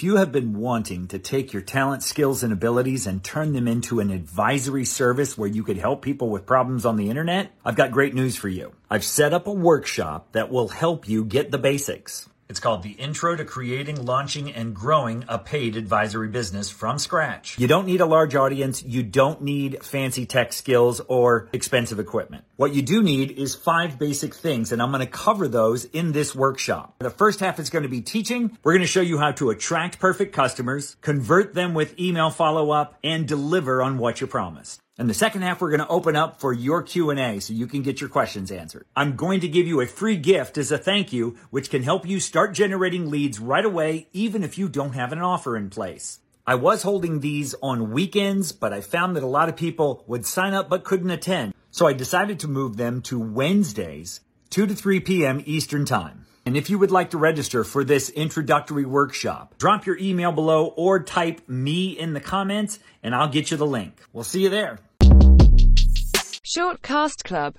If you have been wanting to take your talent, skills, and abilities and turn them into an advisory service where you could help people with problems on the internet, I've got great news for you. I've set up a workshop that will help you get the basics. It's called the Intro to Creating, Launching, and Growing a Paid Advisory Business from Scratch. You don't need a large audience. You don't need fancy tech skills or expensive equipment. What you do need is five basic things, and I'm going to cover those in this workshop. The first half is going to be teaching. We're going to show you how to attract perfect customers, convert them with email follow up, and deliver on what you promised. In the second half, we're going to open up for your Q&A so you can get your questions answered. I'm going to give you a free gift as a thank you, which can help you start generating leads right away, even if you don't have an offer in place. I was holding these on weekends, but I found that a lot of people would sign up but couldn't attend. So I decided to move them to Wednesdays, 2 to 3 p.m. Eastern Time. And if you would like to register for this introductory workshop, drop your email below or type me in the comments and I'll get you the link. We'll see you there. Shortcast Club